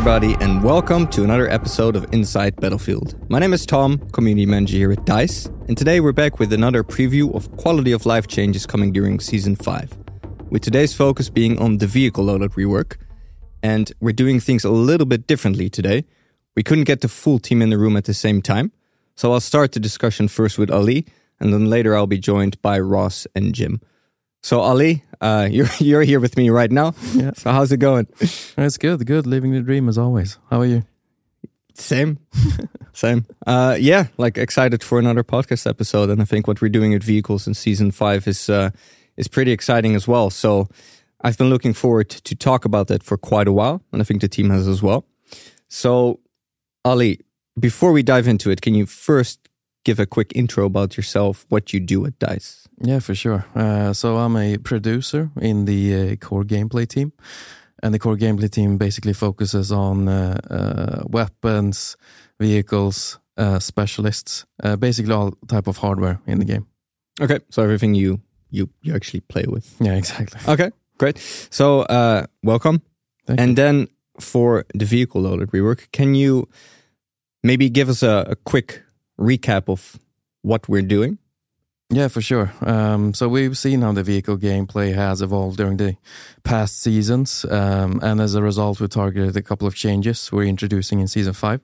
everybody, and welcome to another episode of Inside Battlefield. My name is Tom, community manager here at DICE, and today we're back with another preview of quality of life changes coming during Season 5. With today's focus being on the vehicle loadout rework, and we're doing things a little bit differently today. We couldn't get the full team in the room at the same time, so I'll start the discussion first with Ali, and then later I'll be joined by Ross and Jim. So Ali, uh, you're you're here with me right now. Yeah. So how's it going? It's good, good. Living the dream as always. How are you? Same, same. Uh, yeah, like excited for another podcast episode, and I think what we're doing at vehicles in season five is uh, is pretty exciting as well. So I've been looking forward to talk about that for quite a while, and I think the team has as well. So Ali, before we dive into it, can you first give a quick intro about yourself, what you do at Dice? Yeah, for sure. Uh, so I'm a producer in the uh, core gameplay team, and the core gameplay team basically focuses on uh, uh weapons, vehicles, uh, specialists, uh, basically all type of hardware in the game. Okay, so everything you you you actually play with. Yeah, exactly. Okay, great. So welcome, Thank and you. then for the vehicle loadout rework, can you maybe give us a, a quick recap of what we're doing? Yeah, for sure. Um, so we've seen how the vehicle gameplay has evolved during the past seasons, um, and as a result, we targeted a couple of changes we're introducing in season five.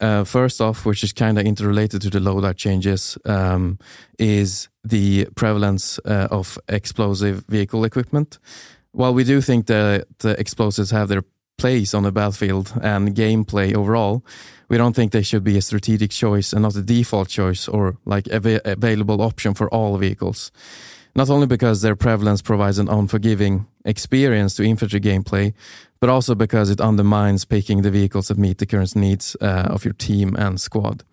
Uh, first off, which is kind of interrelated to the loadout changes, um, is the prevalence uh, of explosive vehicle equipment. While we do think that the explosives have their place on the battlefield and gameplay overall, we don't think they should be a strategic choice and not a default choice or like av- available option for all vehicles. Not only because their prevalence provides an unforgiving experience to infantry gameplay, but also because it undermines picking the vehicles that meet the current needs uh, of your team and squad.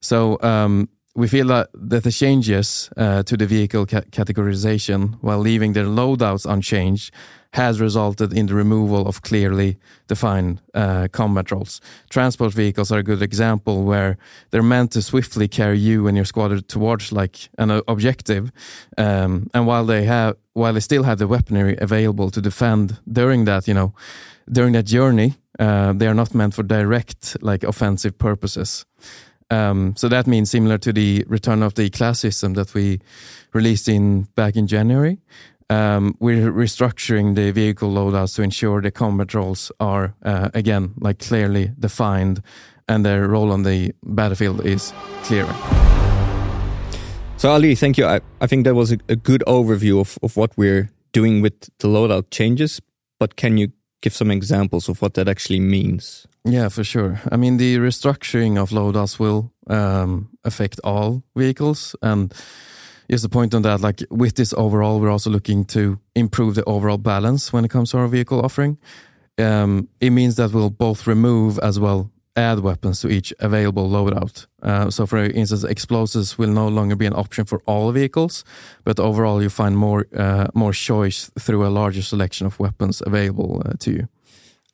So um, we feel that, that the changes uh, to the vehicle ca- categorization while leaving their loadouts unchanged has resulted in the removal of clearly defined uh, combat roles. Transport vehicles are a good example where they're meant to swiftly carry you and your squad towards like an objective, um, and while they have, while they still have the weaponry available to defend during that, you know, during that journey, uh, they are not meant for direct like offensive purposes. Um, so that means similar to the return of the class system that we released in back in January. Um, we're restructuring the vehicle loadouts to ensure the combat roles are uh, again like clearly defined and their role on the battlefield is clearer. So Ali, thank you. I, I think that was a, a good overview of, of what we're doing with the loadout changes, but can you give some examples of what that actually means? Yeah, for sure. I mean, the restructuring of loadouts will um, affect all vehicles. And just a point on that, like with this overall, we're also looking to improve the overall balance when it comes to our vehicle offering. Um, it means that we'll both remove as well add weapons to each available loadout. Uh, so, for instance, explosives will no longer be an option for all vehicles, but overall you find more uh, more choice through a larger selection of weapons available uh, to you.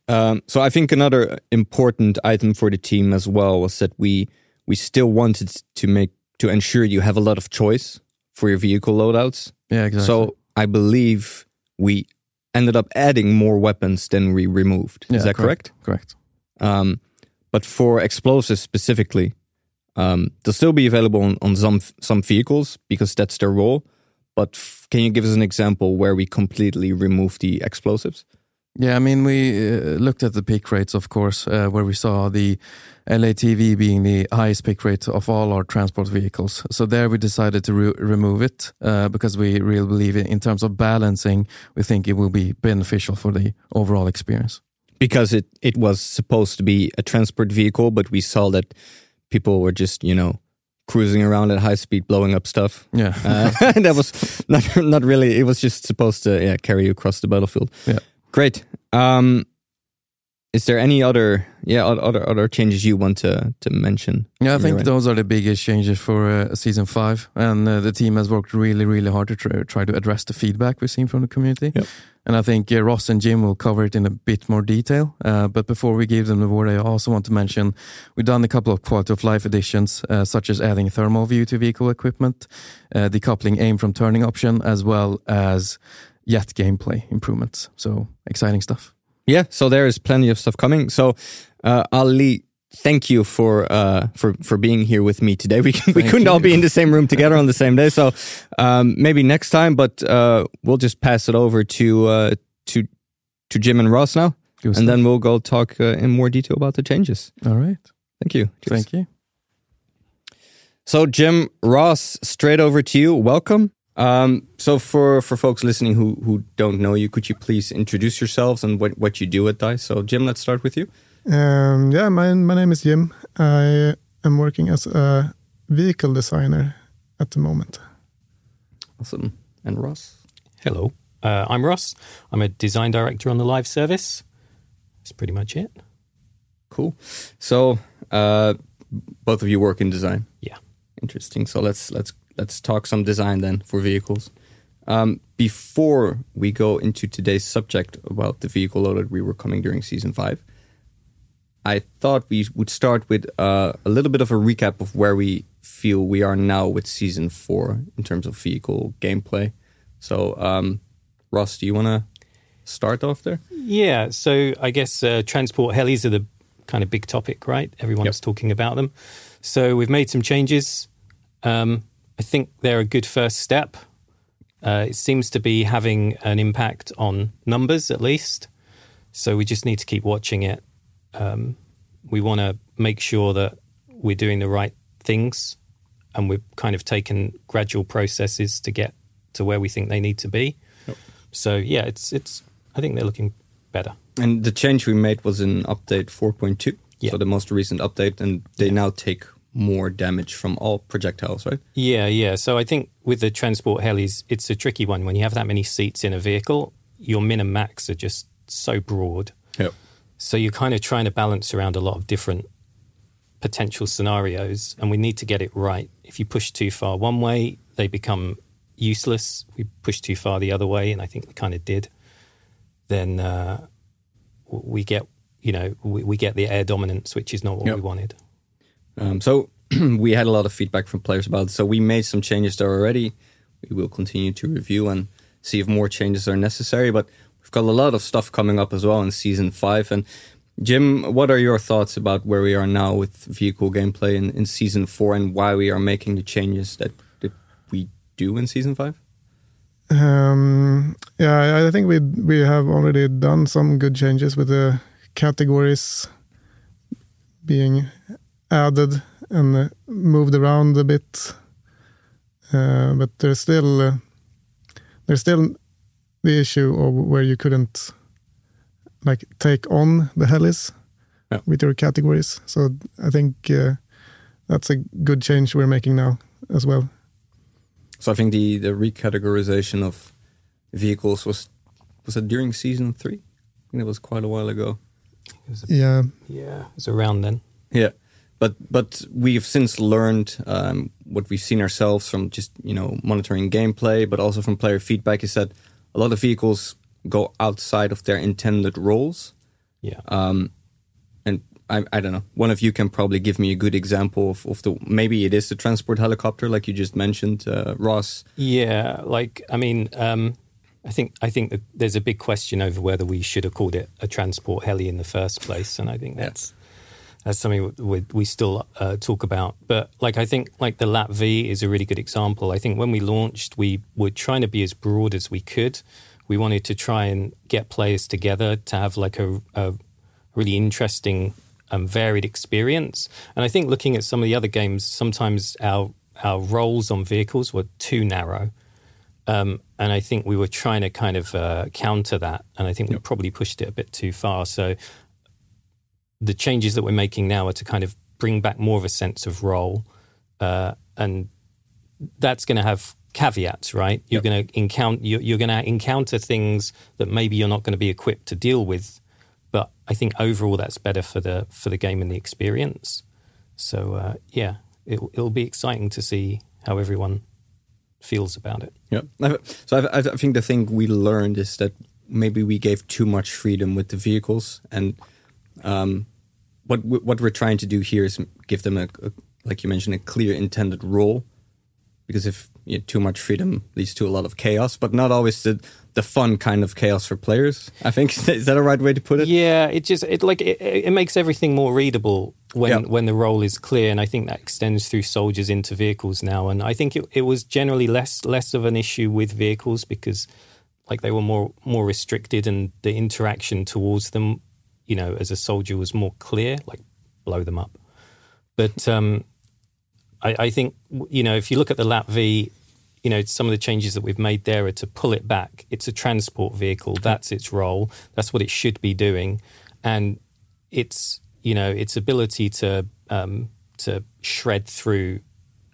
Um, so, I think another important item for the team as well was that we we still wanted to make to ensure you have a lot of choice for your vehicle loadouts. Yeah, exactly. So, I believe we ended up adding more weapons than we removed. Is Yeah, that correct? Correct. Um, but for explosives specifically, um, they'll still be available on, on some some vehicles because that's their role. But f- can you give us an example where we completely remove the explosives? Yeah, I mean, we uh, looked at the pick rates, of course, uh, where we saw the LATV being the highest pick rate of all our transport vehicles. So there we decided to re- remove it uh, because we really believe in, in terms of balancing, we think it will be beneficial for the overall experience. Because it it was supposed to be a transport vehicle, but we saw that people were just you know cruising around at high speed, blowing up stuff. Yeah. Uh, that was not not really. It was just supposed to yeah carry you across the battlefield. Yeah. Great. Um, is there any other yeah other other changes you want to to mention? Yeah, I think end? those are the biggest changes for uh, season five, and uh, the team has worked really, really hard to try, try to address the feedback we've seen from the community. Yep. And I think uh, Ross and Jim will cover it in a bit more detail. Uh, but before we give them the word, I also want to mention we've done a couple of quality of life additions, uh, such as adding thermal view to vehicle equipment, uh, decoupling aim from turning option, as well as jet gameplay improvements. So exciting stuff. Yeah, so there is plenty of stuff coming. So, uh, Ali, thank you for uh, for for being here with me today. We we couldn't all be in the same room together on the same day, so um, maybe next time. But uh, we'll just pass it over to uh, to to Jim and Ross now, and stuff. then we'll go talk uh, in more detail about the changes. All right. Thank you. Cheers. Thank you. So, Jim Ross, straight over to you. Welcome. Um, so, for for folks listening who who don't know you, could you please introduce yourselves and what what you do at Dice? So, Jim, let's start with you. Um, yeah, my my name is Jim. I am working as a vehicle designer at the moment. Awesome. And Ross. Hello, uh, I'm Ross. I'm a design director on the live service. That's pretty much it. Cool. So, uh, both of you work in design. Yeah. Interesting. So let's let's let's talk some design then for vehicles. Um, before we go into today's subject about the vehicle load that we were coming during season five, I thought we would start with uh, a little bit of a recap of where we feel we are now with season four in terms of vehicle gameplay. So, um, Ross, do you want to start off there? Yeah, so I guess uh, transport helis are the kind of big topic, right? Everyone's Yep. talking about them. So we've made some changes. Um, I think they're a good first step. Uh, it seems to be having an impact on numbers at least. So we just need to keep watching it. Um, we want to make sure that we're doing the right things and we've kind of taken gradual processes to get to where we think they need to be. So yeah, it's it's. I think they're looking better. And the change we made was in update 4.2. Yeah. So the most recent update, and they now take more damage from all projectiles, right? Yeah, yeah. So I think with the transport helis, it's a tricky one. When you have that many seats in a vehicle, your min and max are just so broad. Yeah. So you're kind of trying to balance around a lot of different potential scenarios, and we need to get it right. If you push too far one way, they become useless. We push too far the other way, and I think we kind of did. Then uh, we get, you know, we, we get the air dominance, which is not what Yep. we wanted. Um, so we had a lot of feedback from players about it. So we made some changes there already. We will continue to review and see if more changes are necessary. But we've got a lot of stuff coming up as well in season five. And Jim, what are your thoughts about where we are now with vehicle gameplay in, in season four and why we are making the changes that, that we do in season five? Um, yeah, I- think we we have already done some good changes with the categories being added and moved around a bit. Uh, but there's still uh, there's still the issue of where you couldn't like take on the helis Yeah. with your categories. So I think uh, that's a good change we're making now as well. So I think the, the recategorization of vehicles was was it during season three? I think it was quite a while ago. It was a, Yeah, yeah, it was around then. Yeah, but but we've since learned um, what we've seen ourselves from just you know monitoring gameplay, but also from player feedback is that a lot of vehicles go outside of their intended roles. Yeah. Um, and I, I don't know. One of you can probably give me a good example of, of the maybe it is the transport helicopter, like you just mentioned, uh, Ross. Yeah, like I mean, um, I think I think that there's a big question over whether we should have called it a transport heli in the first place, and I think Yeah. That's something we, we still uh, talk about. But like I think like the LATV is a really good example. I think when we launched, we were trying to be as broad as we could. We wanted to try and get players together to have like a, a really interesting and varied experience. And I think looking at some of the other games, sometimes our our roles on vehicles were too narrow. Um, and I think we were trying to kind of uh, counter that, and I think we probably pushed it a bit too far. So the changes that we're making now are to kind of bring back more of a sense of role, uh, and that's going to have caveats, right? You're going to encounter you're, you're going to encounter things that maybe you're not going to be equipped to deal with, but I think overall that's better for the for the game and the experience. So uh, yeah, it, it'll be exciting to see how everyone feels about it. Yeah. So I, I think the thing we learned is that maybe we gave too much freedom with the vehicles, and um, what what we're trying to do here is give them a, a like you mentioned a clear intended role, because if yeah, too much freedom leads to a lot of chaos, but not always the the fun kind of chaos for players. I think is that a right way to put it? Yeah, it just it like it, it makes everything more readable when Yeah. when the role is clear, and I think that extends through soldiers into vehicles now. And I think it, it was generally less less of an issue with vehicles because like they were more more restricted, and the interaction towards them, you know, as a soldier was more clear, like blow them up. But um, I, I think you know if you look at the LATV, you know some of the changes that we've made there are to pull it back. It's a transport vehicle. That's its role. That's what it should be doing, and its you know its ability to um, to shred through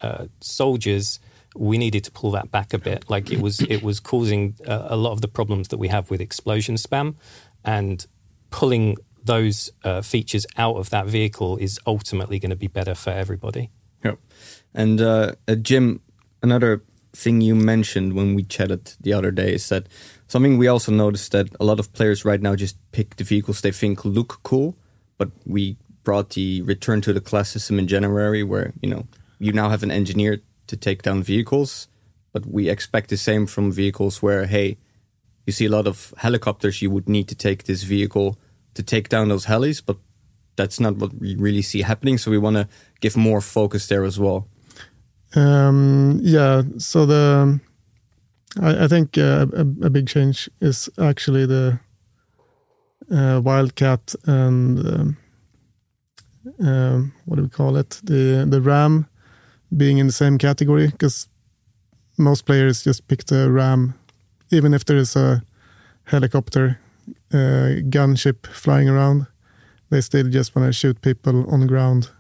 uh, soldiers. We needed to pull that back a bit. Like it was it was causing a lot of the problems that we have with explosion spam, and pulling those uh, features out of that vehicle is ultimately going to be better for everybody. Yeah. And uh, uh, Jim, another thing you mentioned when we chatted the other day is that something we also noticed that a lot of players right now just pick the vehicles they think look cool, but we brought the return to the class system in January where, you know, you now have an engineer to take down vehicles, but we expect the same from vehicles where, hey, you see a lot of helicopters, you would need to take this vehicle to take down those helis, but that's not what we really see happening. So we want to give more focus there as well. Um, yeah, so the I, I think uh, a, a big change is actually the uh, Wildcat and um, um, what do we call it? The the Ram being in the same category because most players just pick the Ram, even if there is a helicopter uh, gunship flying around. They still just want to shoot people on the ground.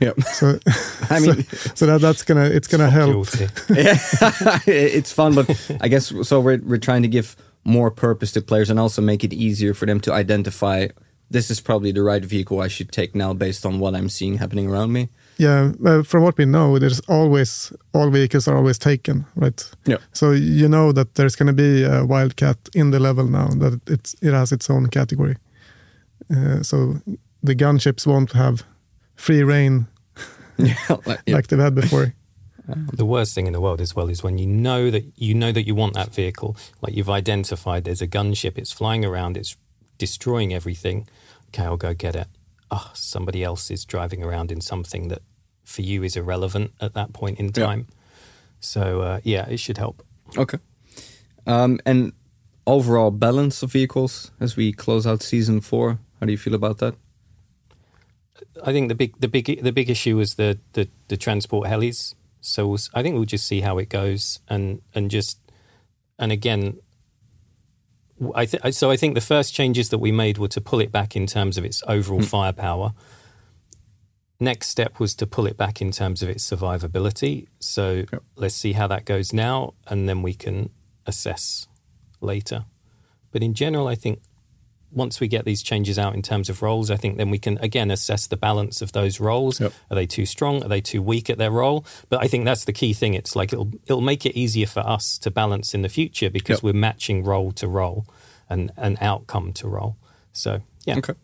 Yeah. So, I mean, so that that's gonna it's gonna help. Yeah, it's fun, but I guess so. We're we're trying to give more purpose to players and also make it easier for them to identify this is probably the right vehicle I should take now based on what I'm seeing happening around me. Yeah, well, from what we know, there's always all vehicles are always taken, right? Yeah. So you know that there's going to be a wildcat in the level now that it's it has its own category. Uh, so the gunships won't have free reign Yeah, like, yeah. like they've had before. The worst thing in the world as well is when you know that you know that you want that vehicle, like you've identified there's a gunship, it's flying around, it's destroying everything. Okay, I'll go get it. Oh, somebody else is driving around in something that for you is irrelevant at that point in Yeah. time. So uh, yeah, it should help. Okay. Um, and overall balance of vehicles as we close out season four. How do you feel about that? I think the big the big the big issue is the the, the transport helis. So we'll, I think we'll just see how it goes and and just and again. I th- so I think the first changes that we made were to pull it back in terms of its overall hmm. firepower. Next step was to pull it back in terms of its survivability. So Yep. let's see how that goes now, and then we can assess later. But in general, I think once we get these changes out in terms of roles, I think then we can again assess the balance of those roles. Yep. Are they too strong? Are they too weak at their role? But I think that's the key thing. It's like it'll it'll make it easier for us to balance in the future because Yep. we're matching role to role and an outcome to role. So yeah, Okay.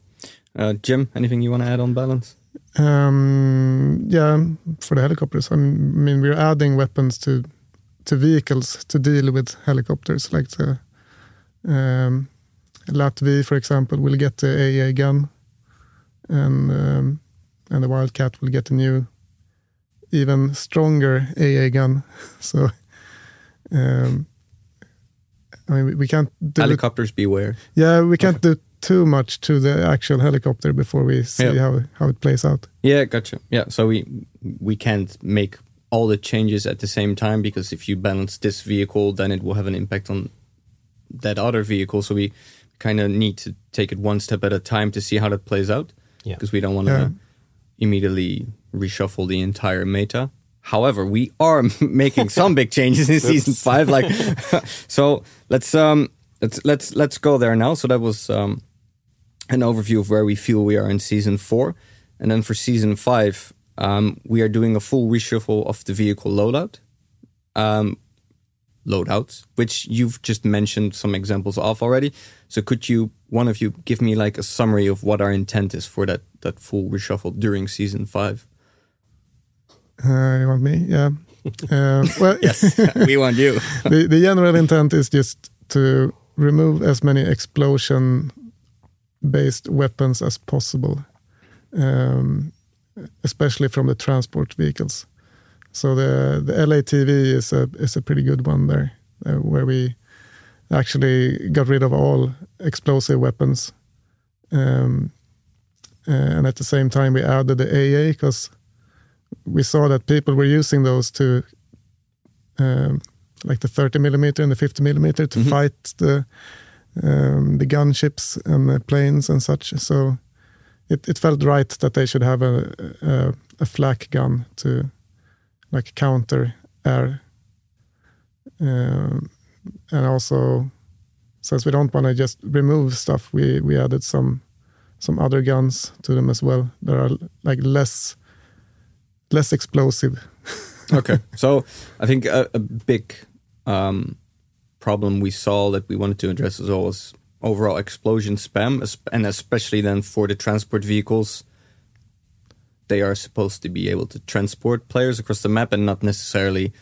Uh, Jim, anything you want to add on balance? Um, yeah, for the helicopters, I mean, we're adding weapons to to vehicles to deal with helicopters, like the um, LATV, for example, will get the AA gun, and um, and the Wildcat will get a new, even stronger AA gun. So, um, I mean, we- can't do it Helicopters beware. yeah, we can't do too much to the actual helicopter before we see Yeah. how how it plays out. Yeah, gotcha. Yeah, so we we can't make all the changes at the same time because if you balance this vehicle, then it will have an impact on that other vehicle. So we kind of need to take it one step at a time to see how that plays out. Yeah. because we don't want to Yeah. immediately reshuffle the entire meta. However, we are making some big changes in season five. Like, so let's um let's let's let's go there now. So that was um an overview of where we feel we are in season four, and then for season five, um, we are doing a full reshuffle of the vehicle loadout, um, loadouts, which you've just mentioned some examples of already. So could you, one of you, give me like a summary of what our intent is for that that full reshuffle during season five? Uh, you want me? Yeah. Uh, well, Yes, we want you. the, the general intent is just to remove as many explosion based weapons as possible, um, especially from the transport vehicles. So the the LATV is a is a pretty good one there, uh, where we actually got rid of all explosive weapons, um, uh, and at the same time we added the AA because we saw that people were using those to um, like the 30 millimeter and the 50 millimeter to Mhm. fight the um, the gunships and the planes and such. So it, it felt right that they should have a, a a flak gun to like counter air, um, and also since we don't want to just remove stuff, we we added some some other guns to them as well that are like less less explosive. okay, so I think a, a big um, problem we saw that we wanted to address as well was overall explosion spam, and especially then for the transport vehicles. They are supposed to be able to transport players across the map and not necessarily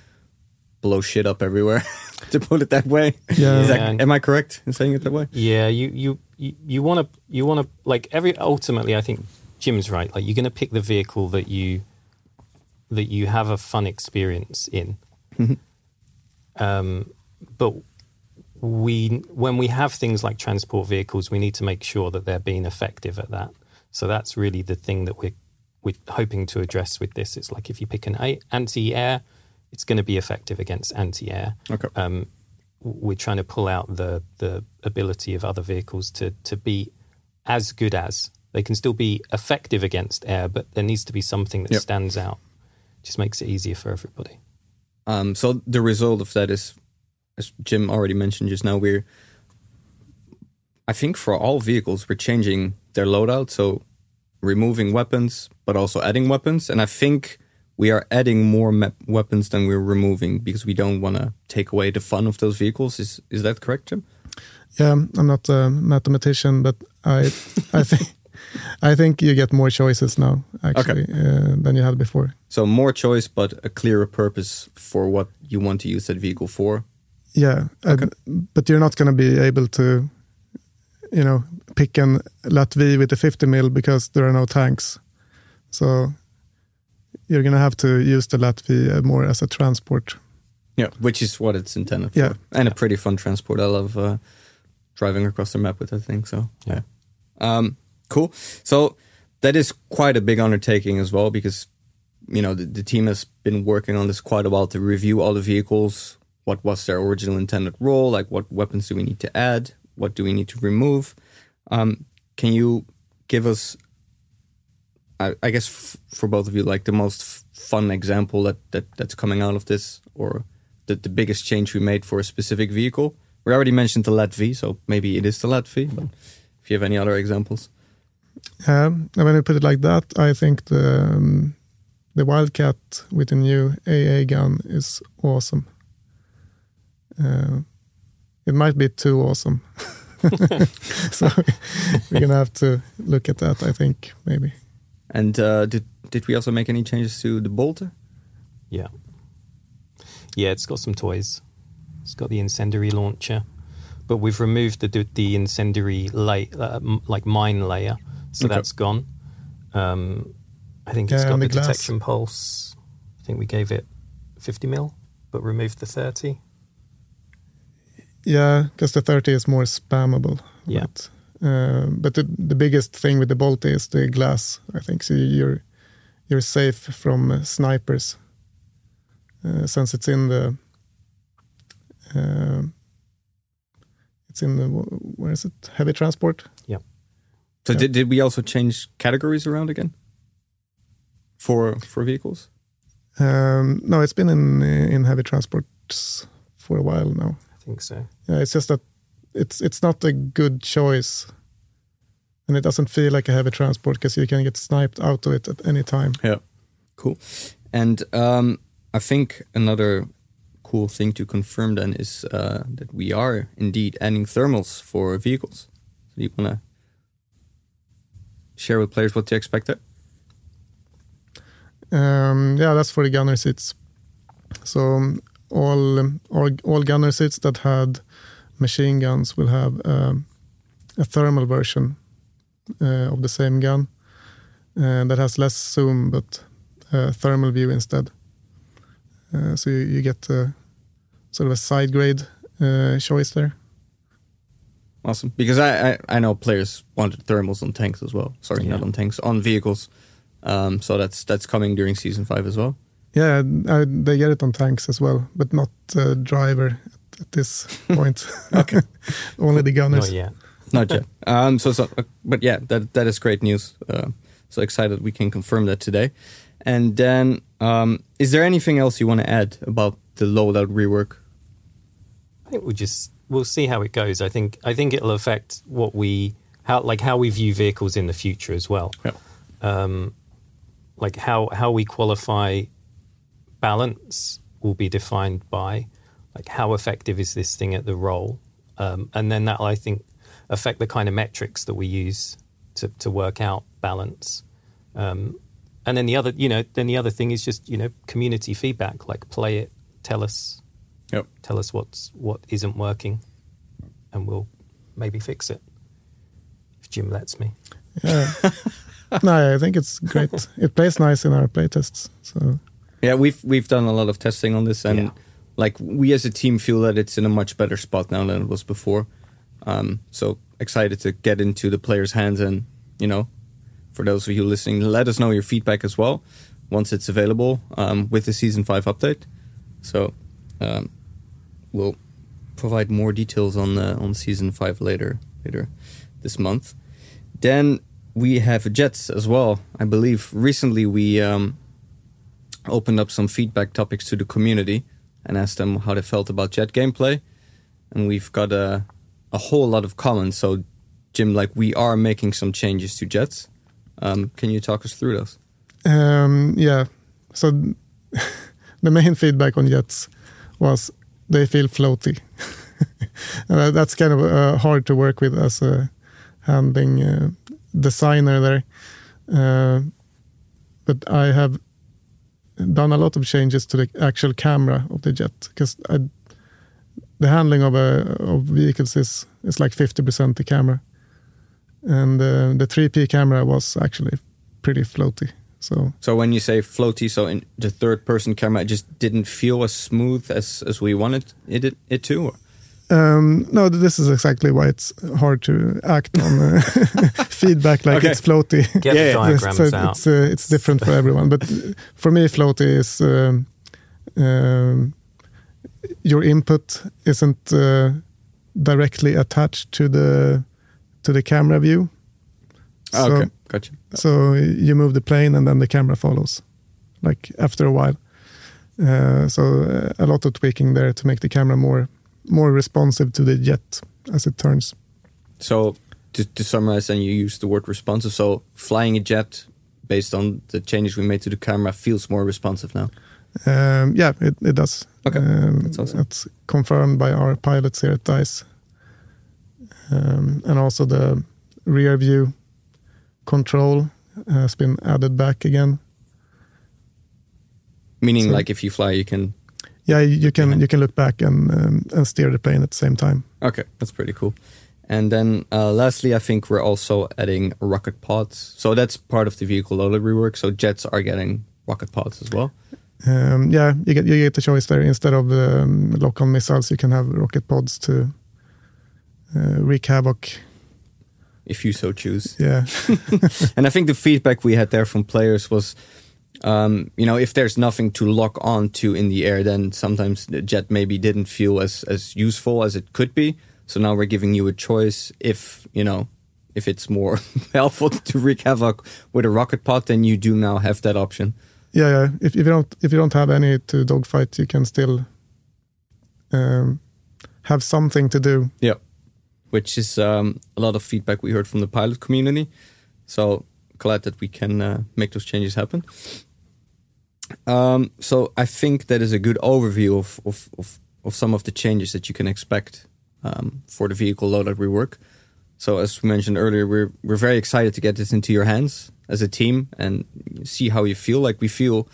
blow shit up everywhere. to put it that way, Yeah. Is that- Yeah. am I correct in saying it that way? Yeah, you you you, you want to you want to like every ultimately. I think Jim's right. Like you're going to pick the vehicle that you that you have a fun experience in. um, but we when we have things like transport vehicles, we need to make sure that they're being effective at that. So that's really the thing that we're we're hoping to address with this. It's like if you pick an anti-air, it's going to be effective against anti-air Okay. um, we're trying to pull out the the ability of other vehicles to to be as good as they can still be effective against air, but there needs to be something that Yep. stands out. Just makes it easier for everybody. Um, so the result of that is, as Jim already mentioned just now, we're, I think for all vehicles, we're changing their loadout. So removing weapons, but also adding weapons. And I think we are adding more map weapons than we're removing because we don't want to take away the fun of those vehicles. Is is that correct, Jim? Yeah, I'm not a mathematician, but I I think I think you get more choices now actually uh, than you had before. So more choice, but a clearer purpose for what you want to use that vehicle for. Yeah, uh, but you're not going to be able to, you know, pick an LATV with a 50 mil because there are no tanks. So you're going to have to use the LATV more as a transport. Yeah, which is what it's intended for. Yeah. and a pretty fun transport. I love uh, driving across the map with that thing. So Yeah. um, cool. So that is quite a big undertaking as well, because you know the, the team has been working on this quite a while to review all the vehicles. What was their original intended role? Like, what weapons do we need to add? What do we need to remove? Um, can you give us I, I guess f- for both of you, like the most f- fun example that, that that's coming out of this, or the, the biggest change we made for a specific vehicle. We already mentioned the LATV, so maybe it is the LATV. But if you have any other examples, Um, when you put it like that, I think the um, the Wildcat with the new AA gun is awesome. Uh, it might be too awesome, so we're gonna have to look at that. I think maybe. and uh, did did we also make any changes to the Bolte? Yeah. Yeah, it's got some toys. It's got the incendiary launcher, but we've removed the the incendiary lay, uh, m- like mine layer, so Okay. that's gone. Um, I think it's Yeah, got the, the detection pulse. I think we gave it 50 mil, but removed the 30. Yeah, because the 30 is more spammable. Yeah. But, uh, but the, the biggest thing with the Bolte is the glass, I think. So you're you're safe from uh, snipers uh, since it's in the uh, it's in the where is it heavy transport. Yeah. So Yeah. did did we also change categories around again for for vehicles? Um, no, it's been in in heavy transports for a while now. I think so. Yeah, it's just that it's it's not a good choice, and it doesn't feel like a heavy transport because you can get sniped out of it at any time. Yeah, cool. And um, I think another cool thing to confirm then is uh, that we are indeed adding thermals for vehicles. So do you want to share with players what to expect there? Um, yeah, that's for the gunner seats. So um, all, um, all all gunner seats that had machine guns will have um, a thermal version uh, of the same gun uh, that has less zoom but a thermal view instead. Uh, so you, you get a, sort of a side grade uh, choice there. Awesome. Because I, I, I know players wanted thermals on tanks as well. Sorry, Yeah. not on tanks, on vehicles. Um, so that's that's coming during season five as well. Yeah, I, they get it on tanks as well, but not uh, driver at, at this point. Okay. Only the gunners. Not yet. Not yet. um, so, so, uh, but yeah, that that is great news. Uh, so excited we can confirm that today. And then, um, is there anything else you want to add about the loadout rework? I think we'll just we'll see how it goes. I think I think it'll affect what we how like how we view vehicles in the future as well. Yeah. Um, like how how we qualify balance will be defined by like how effective is this thing at the role, um, and then that I think affect the kind of metrics that we use to to work out balance. Um, and then the other, you know, then the other thing is just you know community feedback. Like play it, tell us Yep. tell us what's what isn't working, and we'll maybe fix it if Jim lets me. Yeah. no, I think it's great. It plays nice in our playtests. So Yeah, we've we've done a lot of testing on this, and Yeah. like we as a team feel that it's in a much better spot now than it was before. Um, so excited to get into the players' hands, and you know, for those of you listening, let us know your feedback as well once it's available um, with the season five update. So um, we'll provide more details on the, on season five later later this month. Then we have Jets as well. I believe recently we um, opened up some feedback topics to the community and asked them how they felt about Jet gameplay, and we've got a a whole lot of comments. So, Jim, like we are making some changes to Jets. Um, can you talk us through those? um, yeah, so the main feedback on Jets was they feel floaty, and that's kind of uh, hard to work with as a handling uh, designer there. Uh, but I have done a lot of changes to the actual camera of the jet because the handling of a of vehicles is is like fifty percent the camera, and uh, the three P camera was actually pretty floaty. So So when you say floaty, so in the third person camera, it just didn't feel as smooth as as we wanted it it to. Or? Um, no, this is exactly why it's hard to act on uh, feedback like Okay. it's floaty. Get Yeah, the diagrams So out. it's uh, it's different for everyone. But for me, floaty is um, um, your input isn't uh, directly attached to the to the camera view. Oh, So- okay, gotcha. So you move the plane and then the camera follows, like after a while. Uh, so uh, a lot of tweaking there to make the camera more more responsive to the jet as it turns. So to, to summarize, and you use the word responsive. So flying a jet, based on the changes we made to the camera, feels more responsive now. Um, yeah, it, it does. Okay, um, that's awesome. It's confirmed by our pilots here at Dice, um, and also the rear view control has been added back again. Meaning, So- like if you fly, you can. Yeah, you can Yeah. you can look back and um, and steer the plane at the same time. Okay, that's pretty cool. And then uh, lastly, I think we're also adding rocket pods. So that's part of the vehicle loadout rework. So jets are getting rocket pods as well. Um, yeah, you get you get the choice there. Instead of um, lock-on missiles, you can have rocket pods to uh, wreak havoc. If you so choose. Yeah, And I think the feedback we had there from players was, um, you know, if there's nothing to lock on to in the air, then sometimes the jet maybe didn't feel as as useful as it could be. So now we're giving you a choice. If you know, if it's more helpful to wreak havoc with a rocket pod, then you do now have that option. yeah, yeah. If, if you don't if you don't have any to dogfight, you can still um, have something to do. Yeah, which is um, a lot of feedback we heard from the pilot community. So glad that we can uh, make those changes happen. Um, so I think that is a good overview of, of, of, of some of the changes that you can expect um, for the vehicle loadout rework. So as we mentioned earlier, we're we're very excited to get this into your hands as a team and see how you feel. Like we feel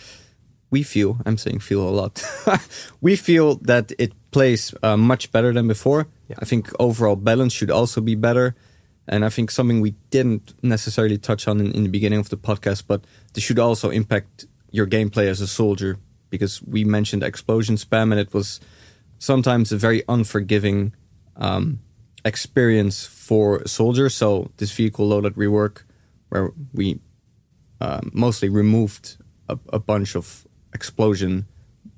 we feel, I'm saying feel a lot, we feel that it plays uh, much better than before. Yeah. I think overall balance should also be better. And I think something we didn't necessarily touch on in, in the beginning of the podcast, but this should also impact your gameplay as a soldier because we mentioned explosion spam and it was sometimes a very unforgiving um, experience for soldiers. So this vehicle loadout rework, where we um, mostly removed a, a, bunch of explosion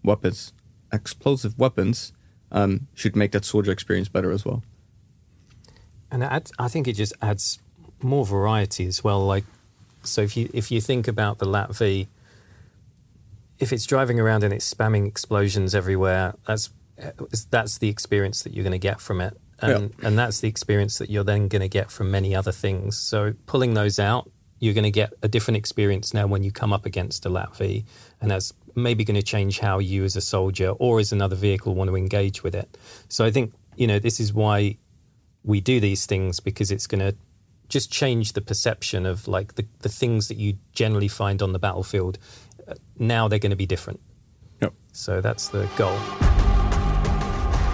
weapons, explosive weapons, um, should make that soldier experience better as well. And I think it just adds more variety as well. Like, so if you if you think about the LATV, if it's driving around and it's spamming explosions everywhere, that's that's the experience that you're going to get from it, and yeah. and that's the experience that you're then going to get from many other things. So pulling those out, you're going to get a different experience now when you come up against a LATV, and that's maybe going to change how you as a soldier or as another vehicle want to engage with it. So I think you know this is why we do these things because it's going to just change the perception of like the, the things that you generally find on the battlefield. Now they're going to be different. Yep. So that's the goal.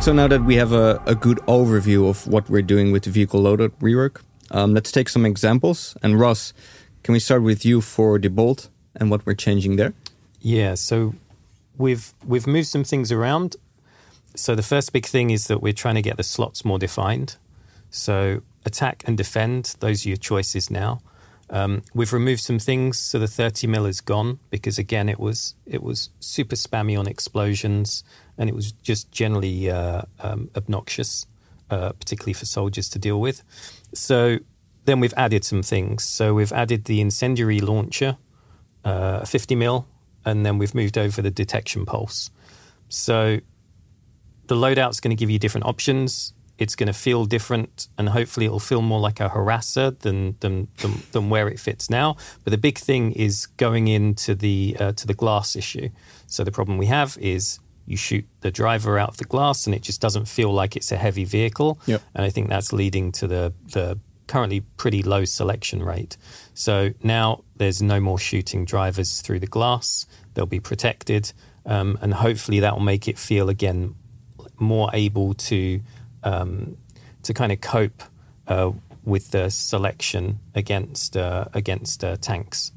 So now that we have a, a good overview of what we're doing with the vehicle loadout rework, um, let's take some examples. And Ross, can we start with you for the Bolte and what we're changing there? Yeah. So we've we've moved some things around. So the first big thing is that we're trying to get the slots more defined. So attack and defend, those are your choices now. Um, we've removed some things, so the 30 mil is gone because again, it was it was super spammy on explosions, and it was just generally uh, um, obnoxious, uh, particularly for soldiers to deal with. So then we've added some things. So we've added the incendiary launcher, uh, 50 mil, and then we've moved over the detection pulse. So the loadout's going to give you different options it's going to feel different and hopefully it'll feel more like a harasser than, than, than, than where it fits now. But the big thing is going into the, uh, to the glass issue. So the problem we have is you shoot the driver out of the glass and it just doesn't feel like it's a heavy vehicle. Yep. And I think that's leading to the, the currently pretty low selection rate. So now there's no more shooting drivers through the glass. They'll be protected. Um, and hopefully that will make it feel again more able to um, to kind of cope uh, with the selection against uh, against uh, tanks.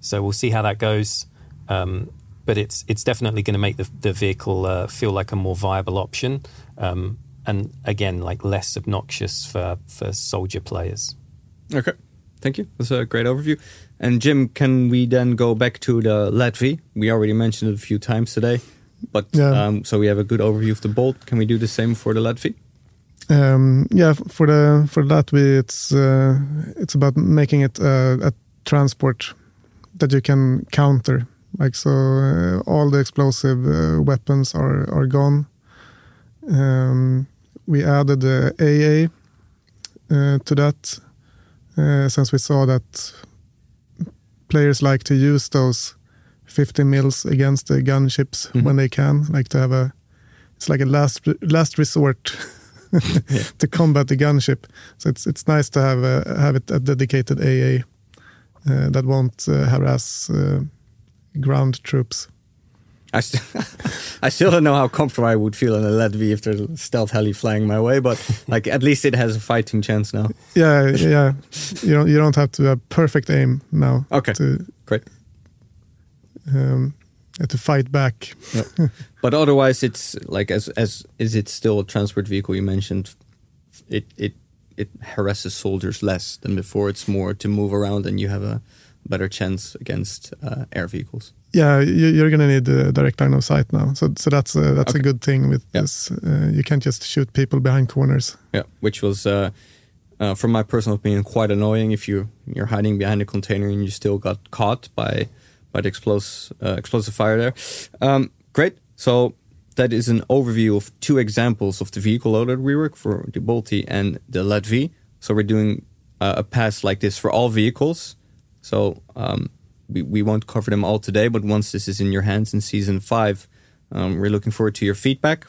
So we'll see how that goes. Um, but it's it's definitely going to make the, the vehicle uh, feel like a more viable option, um, and again, like less obnoxious for for soldier players. Okay, thank you. That's a great overview. And Jim, can we then go back to the LATV? We already mentioned it a few times today, but yeah. um, so we have a good overview of the Bolte. Can we do the same for the LATV? Um, yeah, for the for that we it's uh, it's about making it uh, a transport that you can counter. Like so, uh, all the explosive uh, weapons are are gone. Um, we added the AA uh, to that uh, since we saw that players like to use those 50 mils against the gunships mm -hmm. when they can, like to have a it's like a last last resort to combat the gunship. So it's it's nice to have a, have it a dedicated AA uh, that won't uh, harass uh, ground troops. I, st I still don't know how comfortable I would feel in a LATV if there's stealth heli flying my way, but like at least it has a fighting chance now. Yeah, yeah. You don't you don't have to have perfect aim now. Okay, to, great. Um, to fight back. but otherwise, it's like as as is it still a transport vehicle? You mentioned it it it harasses soldiers less than before. It's more to move around, and you have a better chance against uh, air vehicles. Yeah, you, are going to need a direct line of sight now. So so that's a, that's okay. a good thing with this. Uh, you can't just shoot people behind corners. Yeah, which was. Uh, uh, from my personal opinion, quite annoying if you you're hiding behind a container and you still got caught by by the explosive, uh, explosive fire there. Um, great. So that is an overview of two examples of the vehicle loadout rework for the Bolte and the LATV. So we're doing uh, a pass like this for all vehicles. So um, we, we won't cover them all today, but once this is in your hands in season five, um, we're looking forward to your feedback,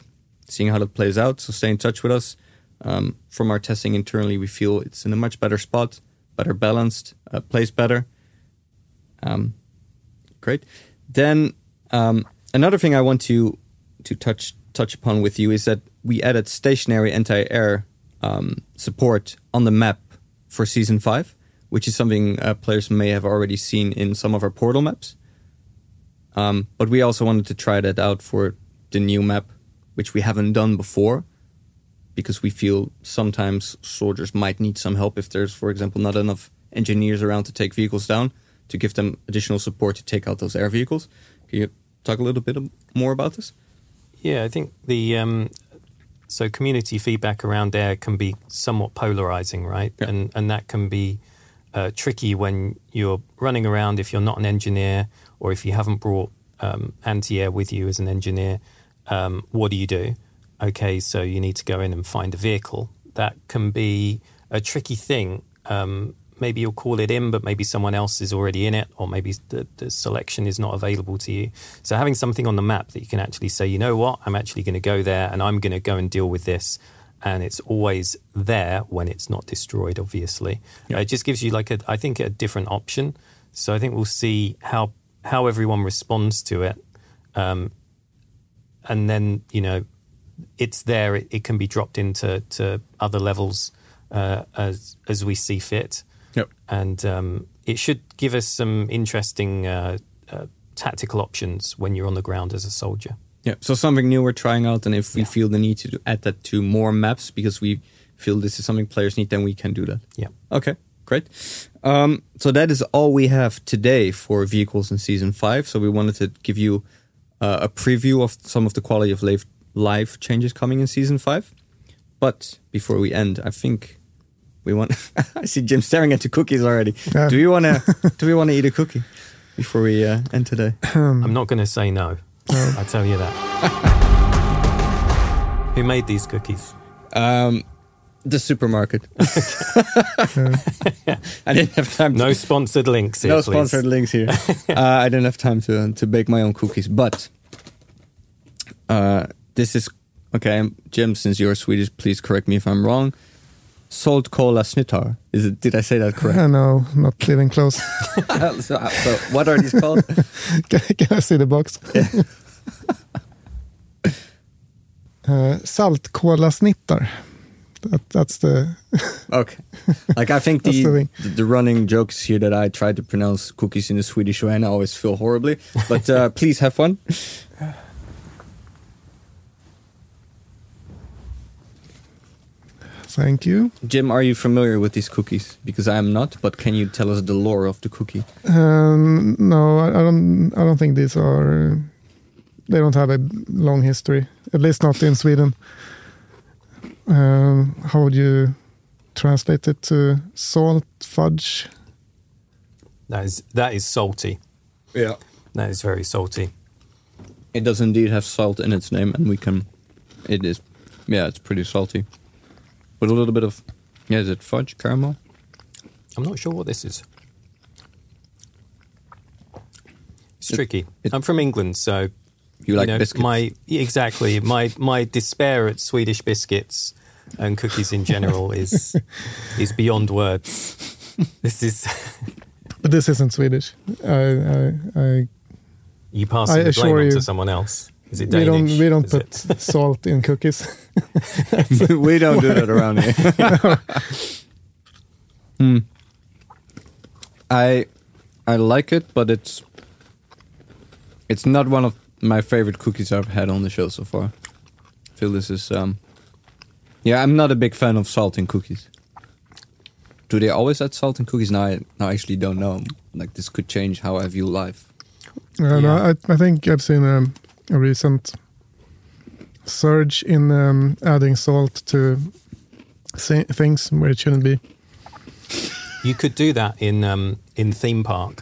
seeing how that plays out. So stay in touch with us. Um, from our testing internally, we feel it's in a much better spot, better balanced, uh, plays better. Um, Great. Then Um, another thing I want to to touch touch upon with you is that we added stationary anti-air um, support on the map for season five, which is something uh, players may have already seen in some of our portal maps. Um, but we also wanted to try that out for the new map, which we haven't done before, because we feel sometimes soldiers might need some help if there's, for example, not enough engineers around to take vehicles down to give them additional support to take out those air vehicles. Can you talk a little bit more about this? Yeah, I think the um, so community feedback around air can be somewhat polarizing, right? Yeah. And and that can be uh, tricky when you're running around if you're not an engineer or if you haven't brought um, anti-air with you as an engineer. Um, what do you do? Okay, so you need to go in and find a vehicle. That can be a tricky thing. Um, maybe you'll call it in, but maybe someone else is already in it, or maybe the, the selection is not available to you. So having something on the map that you can actually say, you know what, I'm actually going to go there and I'm going to go and deal with this. And it's always there when it's not destroyed, obviously. Yeah. Uh, it just gives you like a, I think, a different option. So I think we'll see how how everyone responds to it, um, and then you know, it's there. It, it can be dropped into to other levels uh, as as we see fit Yep. and um, it should give us some interesting uh, uh, tactical options when you're on the ground as a soldier. Yeah. So something new we're trying out, and if we Yeah. feel the need to add that to more maps because we feel this is something players need, then we can do that. Yeah. Okay, great. Um, so that is all we have today for vehicles in season five. So we wanted to give you uh, a preview of some of the quality of life, life changes coming in season five. But before we end, I think we want. I see Jim staring at the cookies already. Yeah. Do we want to? do we want to eat a cookie before we uh, end today? I'm not going to say no. I tell you that. Who made these cookies? Um, the supermarket. I didn't have time. To, No sponsored links here, no please. sponsored links here. uh, I didn't have time to to bake my own cookies, but uh, this is okay. Jim, since you're Swedish, please correct me if I'm wrong. Salt cola snittar. Is it? Did I say that correct? I know, not living close. so, so what are these called? can, can I see the box? uh, saltkolasnittar. That, that's the Okay. Like I think the, the the the running joke is here that I try to pronounce cookies in a Swedish way and I always feel horribly. But uh, please have one. Thank you. Jim, are you familiar with these cookies? Because I am not, but can you tell us the lore of the cookie? Um, no, I, I don't. I don't think these are. They don't have a long history, at least not in Sweden. Um, how would you translate it to salt fudge? That is that is salty. Yeah. That is very salty. It does indeed have salt in its name, and we can. It is. Yeah, it's pretty salty. With a little bit of. Yeah, is it fudge caramel? I'm not sure what this is. It's It- tricky. it- I'm from England, so You like know, biscuits? My exactly my my despair at Swedish biscuits and cookies in general is is beyond words. This is But this isn't Swedish. I, I, I, you pass I the blame assure on to someone else. Is it we Danish? don't. We don't Is put salt in cookies. we don't do that around here. Hmm. I I like it, but it's it's not one of my favorite cookies I've had on the show so far. I feel this is um yeah, I'm not a big fan of salt in cookies. Do they always add salt in cookies? Now I, now I actually don't know. Like this could change how I view life. Uh, no, I, I think I've seen um, a recent surge in um, adding salt to thi- things where it shouldn't be. You could do that in um, in theme park.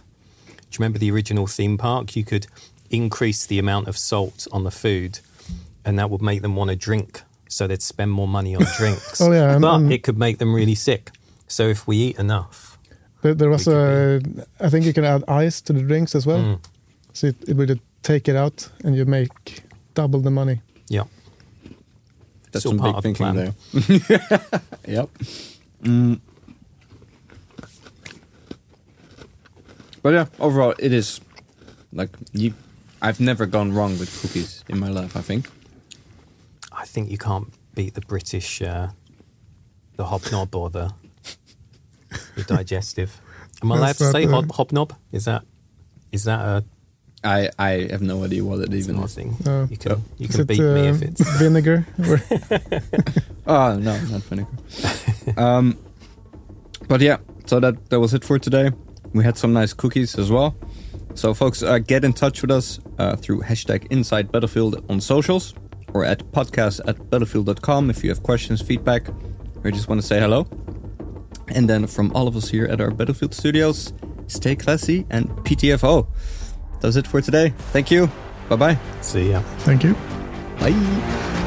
Do you remember the original theme park? You could increase the amount of salt on the food, and that would make them want to drink, so they'd spend more money on drinks. Oh, yeah, but and- it could make them really sick. So if we eat enough, There, there was a. I think you can add ice to the drinks as well, Mm, so it, it would take it out, and you make double the money. yeah, That's Still some part big of the thinking plan. there. yep. Mm. But yeah, overall, it is like you. I've never gone wrong with cookies in my life. I think. I think you can't beat the British, uh, the hobnob or the, the digestive. Am I allowed to say hob, hobnob? Is that is that a I I have no idea what it it's even not a is. thing? No. You can Oh. you Is can it, beat me uh, if it's vinegar. Oh no, not vinegar. um, but yeah, so that that was it for today. We had some nice cookies as well. So folks, uh, get in touch with us uh, through hashtag Inside Battlefield on socials or at podcast at battlefield.com if you have questions, feedback, or just want to say hello. And then from all of us here at our Battlefield studios, stay classy and PTFO. That's it for today. Thank you. Bye bye. see ya. Thank you. Bye.